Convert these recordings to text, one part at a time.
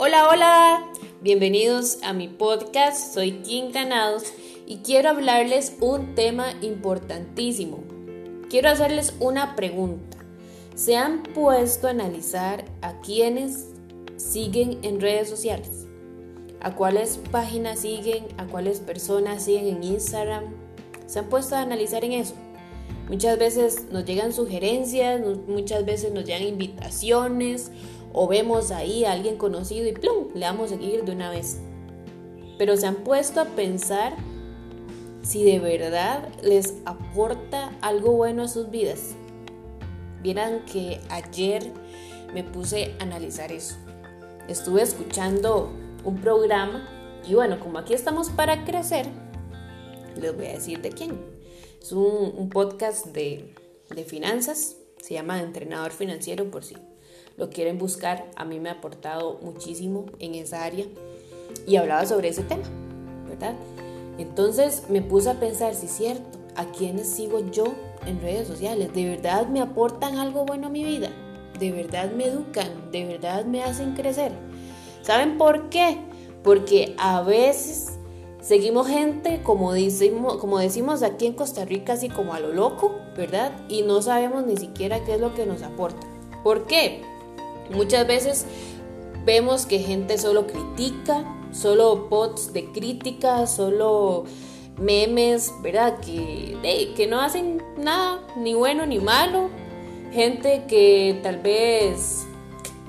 Hola, hola, bienvenidos a mi podcast, soy Kim Ganados y quiero hablarles un tema importantísimo. Quiero hacerles una pregunta. ¿Se han puesto a analizar a quienes siguen en redes sociales? ¿A cuáles páginas siguen? ¿A cuáles personas siguen en Instagram? ¿Se han puesto a analizar en eso? Muchas veces nos llegan sugerencias, muchas veces nos llegan invitaciones o vemos ahí a alguien conocido y plum, le damos a seguir de una vez. Pero se han puesto a pensar si de verdad les aporta algo bueno a sus vidas. Vieran que ayer me puse a analizar eso. Estuve escuchando un programa y bueno, como aquí estamos para crecer, les voy a decir de quién. Es un, podcast de, de finanzas, se llama Entrenador Financiero por si lo quieren buscar, a mí me ha aportado muchísimo en esa área y hablaba sobre ese tema, ¿verdad? Entonces me puse a pensar, si es cierto, ¿a quiénes sigo yo en redes sociales? ¿De verdad me aportan algo bueno a mi vida? ¿De verdad me educan? ¿De verdad me hacen crecer? ¿Saben por qué? Porque a veces seguimos gente, como decimos, como decimos aquí en Costa Rica, así como a lo loco, ¿verdad? Y no sabemos ni siquiera qué es lo que nos aporta. ¿Por qué? Muchas veces vemos que gente solo critica, solo posts de crítica, solo memes, ¿verdad? Que, que no hacen nada, ni bueno ni malo. Gente que tal vez,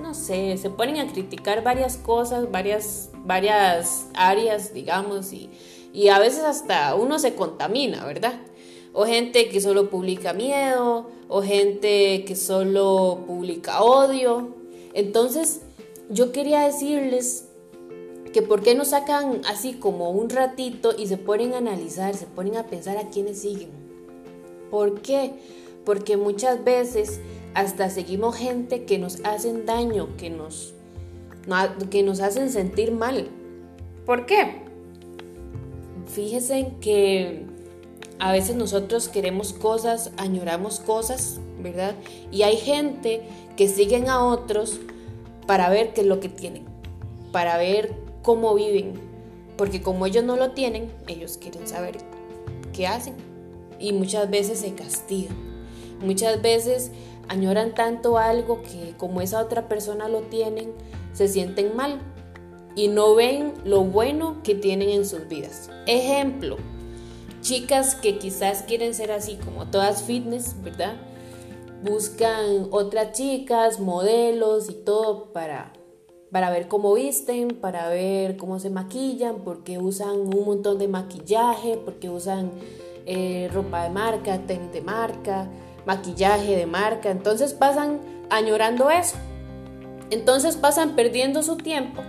no sé, se ponen a criticar varias cosas, varias, varias áreas, digamos, y, y a veces hasta uno se contamina, ¿verdad? O gente que solo publica miedo, o gente que solo publica odio. Entonces, yo quería decirles que por qué no sacan así como un ratito y se ponen a analizar, se ponen a pensar a quiénes siguen. ¿Por qué? Porque muchas veces hasta seguimos gente que nos hacen daño, que nos, que nos hacen sentir mal. ¿Por qué? Fíjense que a veces nosotros queremos cosas, añoramos cosas, ¿verdad? Y hay gente que siguen a otros para ver qué es lo que tienen, para ver cómo viven, porque como ellos no lo tienen, ellos quieren saber qué hacen y muchas veces se castigan. Muchas veces añoran tanto algo que como esa otra persona lo tienen, se sienten mal y no ven lo bueno que tienen en sus vidas. Ejemplo, chicas que quizás quieren ser así como todas fitness, ¿verdad? Buscan otras chicas, modelos y todo para, para ver cómo visten, para ver cómo se maquillan, porque usan un montón de maquillaje, porque usan eh, ropa de marca, tenis de marca, maquillaje de marca. Entonces pasan añorando eso. Entonces pasan perdiendo su tiempo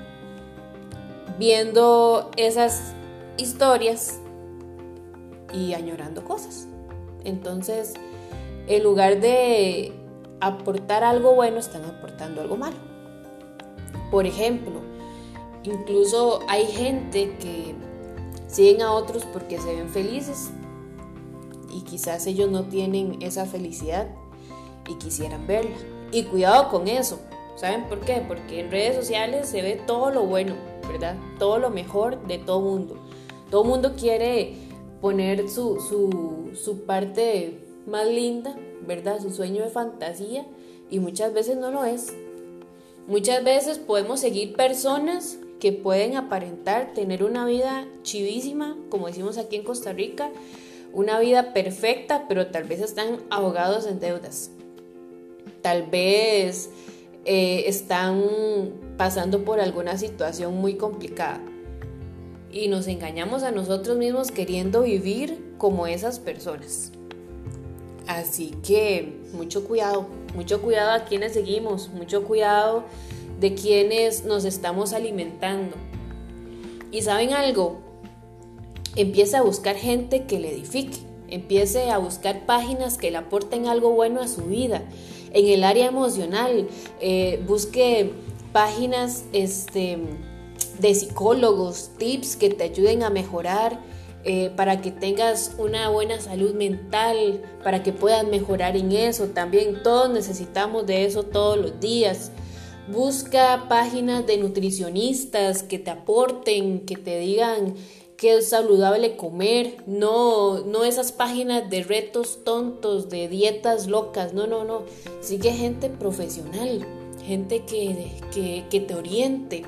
viendo esas historias y añorando cosas. Entonces, en lugar de aportar algo bueno, están aportando algo malo. Por ejemplo, incluso hay gente que siguen a otros porque se ven felices y quizás ellos no tienen esa felicidad y quisieran verla. Y cuidado con eso. ¿Saben por qué? Porque en redes sociales se ve todo lo bueno, ¿verdad? Todo lo mejor de todo mundo. Todo mundo quiere poner su, su, su parte más linda, ¿verdad? Su sueño de fantasía y muchas veces no lo es. Muchas veces podemos seguir personas que pueden aparentar tener una vida chivísima, como decimos aquí en Costa Rica, una vida perfecta, pero tal vez están ahogados en deudas. Tal vez eh, están pasando por alguna situación muy complicada. Y nos engañamos a nosotros mismos queriendo vivir como esas personas. Así que mucho cuidado, mucho cuidado a quienes seguimos, mucho cuidado de quienes nos estamos alimentando. Y saben algo, empiece a buscar gente que le edifique, empiece a buscar páginas que le aporten algo bueno a su vida. En el área emocional, eh, busque páginas este, de psicólogos, tips que te ayuden a mejorar eh, para que tengas una buena salud mental, para que puedas mejorar en eso. También todos necesitamos de eso todos los días. Busca páginas de nutricionistas que te aporten, que te digan que es saludable comer, no, no esas páginas de retos tontos, de dietas locas, no, no, no. Sigue gente profesional, gente que, que, que te oriente.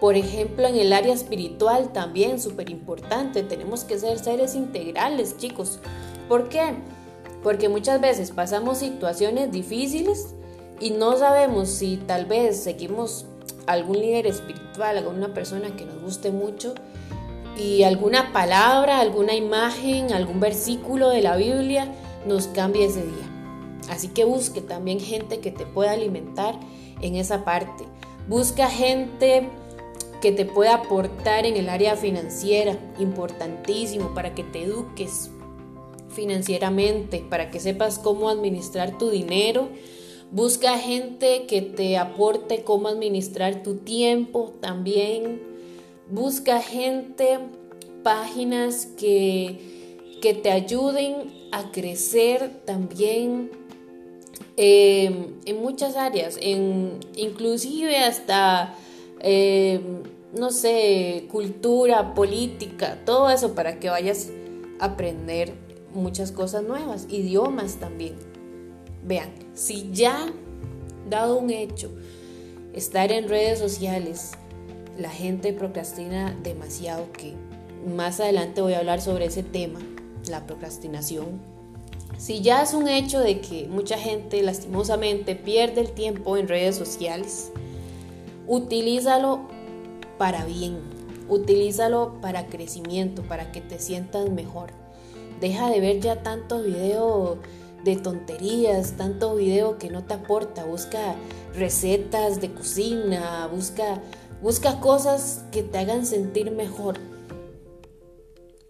Por ejemplo, en el área espiritual también, súper importante, tenemos que ser seres integrales, chicos. ¿Por qué? Porque muchas veces pasamos situaciones difíciles y no sabemos si tal vez seguimos algún líder espiritual, alguna persona que nos guste mucho y alguna palabra, alguna imagen, algún versículo de la Biblia nos cambie ese día. Así que busque también gente que te pueda alimentar en esa parte. Busca gente que te pueda aportar en el área financiera, importantísimo, para que te eduques financieramente, para que sepas cómo administrar tu dinero. Busca gente que te aporte cómo administrar tu tiempo también Busca gente, páginas que, que te ayuden a crecer también em, en muchas áreas, en, inclusive hasta, em, no sé, cultura, política, todo eso para que vayas a aprender muchas cosas nuevas, idiomas también. Vean, si ya dado un hecho, estar en redes sociales, la gente procrastina demasiado, que más adelante voy a hablar sobre ese tema, la procrastinación. Si ya es un hecho de que mucha gente lastimosamente pierde el tiempo en redes sociales, utilízalo para bien, utilízalo para crecimiento, para que te sientas mejor. Deja de ver ya tanto video de tonterías, tanto video que no te aporta. Busca recetas de cocina, busca Busca cosas que te hagan sentir mejor.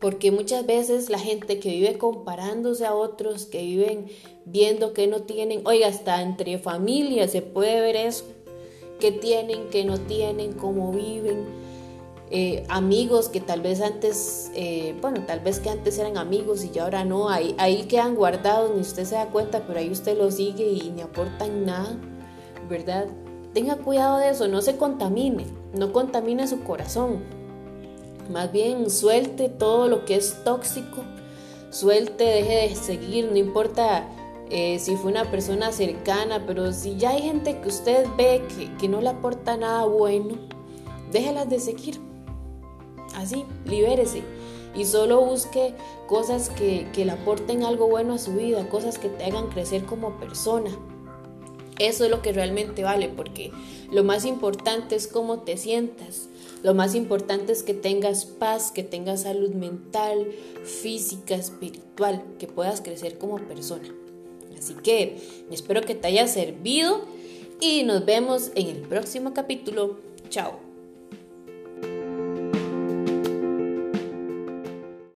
Porque muchas veces la gente que vive comparándose a otros, que viven viendo que no tienen, oiga, hasta entre familias se puede ver eso, que tienen, que no tienen, cómo viven. Eh, amigos que tal vez antes, eh, bueno, tal vez que antes eran amigos y ya ahora no, ahí, ahí quedan guardados, ni usted se da cuenta, pero ahí usted los sigue y ni aportan nada, ¿verdad? Tenga cuidado de eso, no se contamine, no contamine su corazón. Más bien suelte todo lo que es tóxico, suelte, deje de seguir, no importa eh, si fue una persona cercana, pero si ya hay gente que usted ve que, no le aporta nada bueno, déjelas de seguir. Así, libérese y solo busque cosas que, que le aporten algo bueno a su vida, cosas que te hagan crecer como persona. Eso es lo que realmente vale, porque lo más importante es cómo te sientas. Lo más importante es que tengas paz, que tengas salud mental, física, espiritual, que puedas crecer como persona. Así que espero que te haya servido y nos vemos en el próximo capítulo. Chao.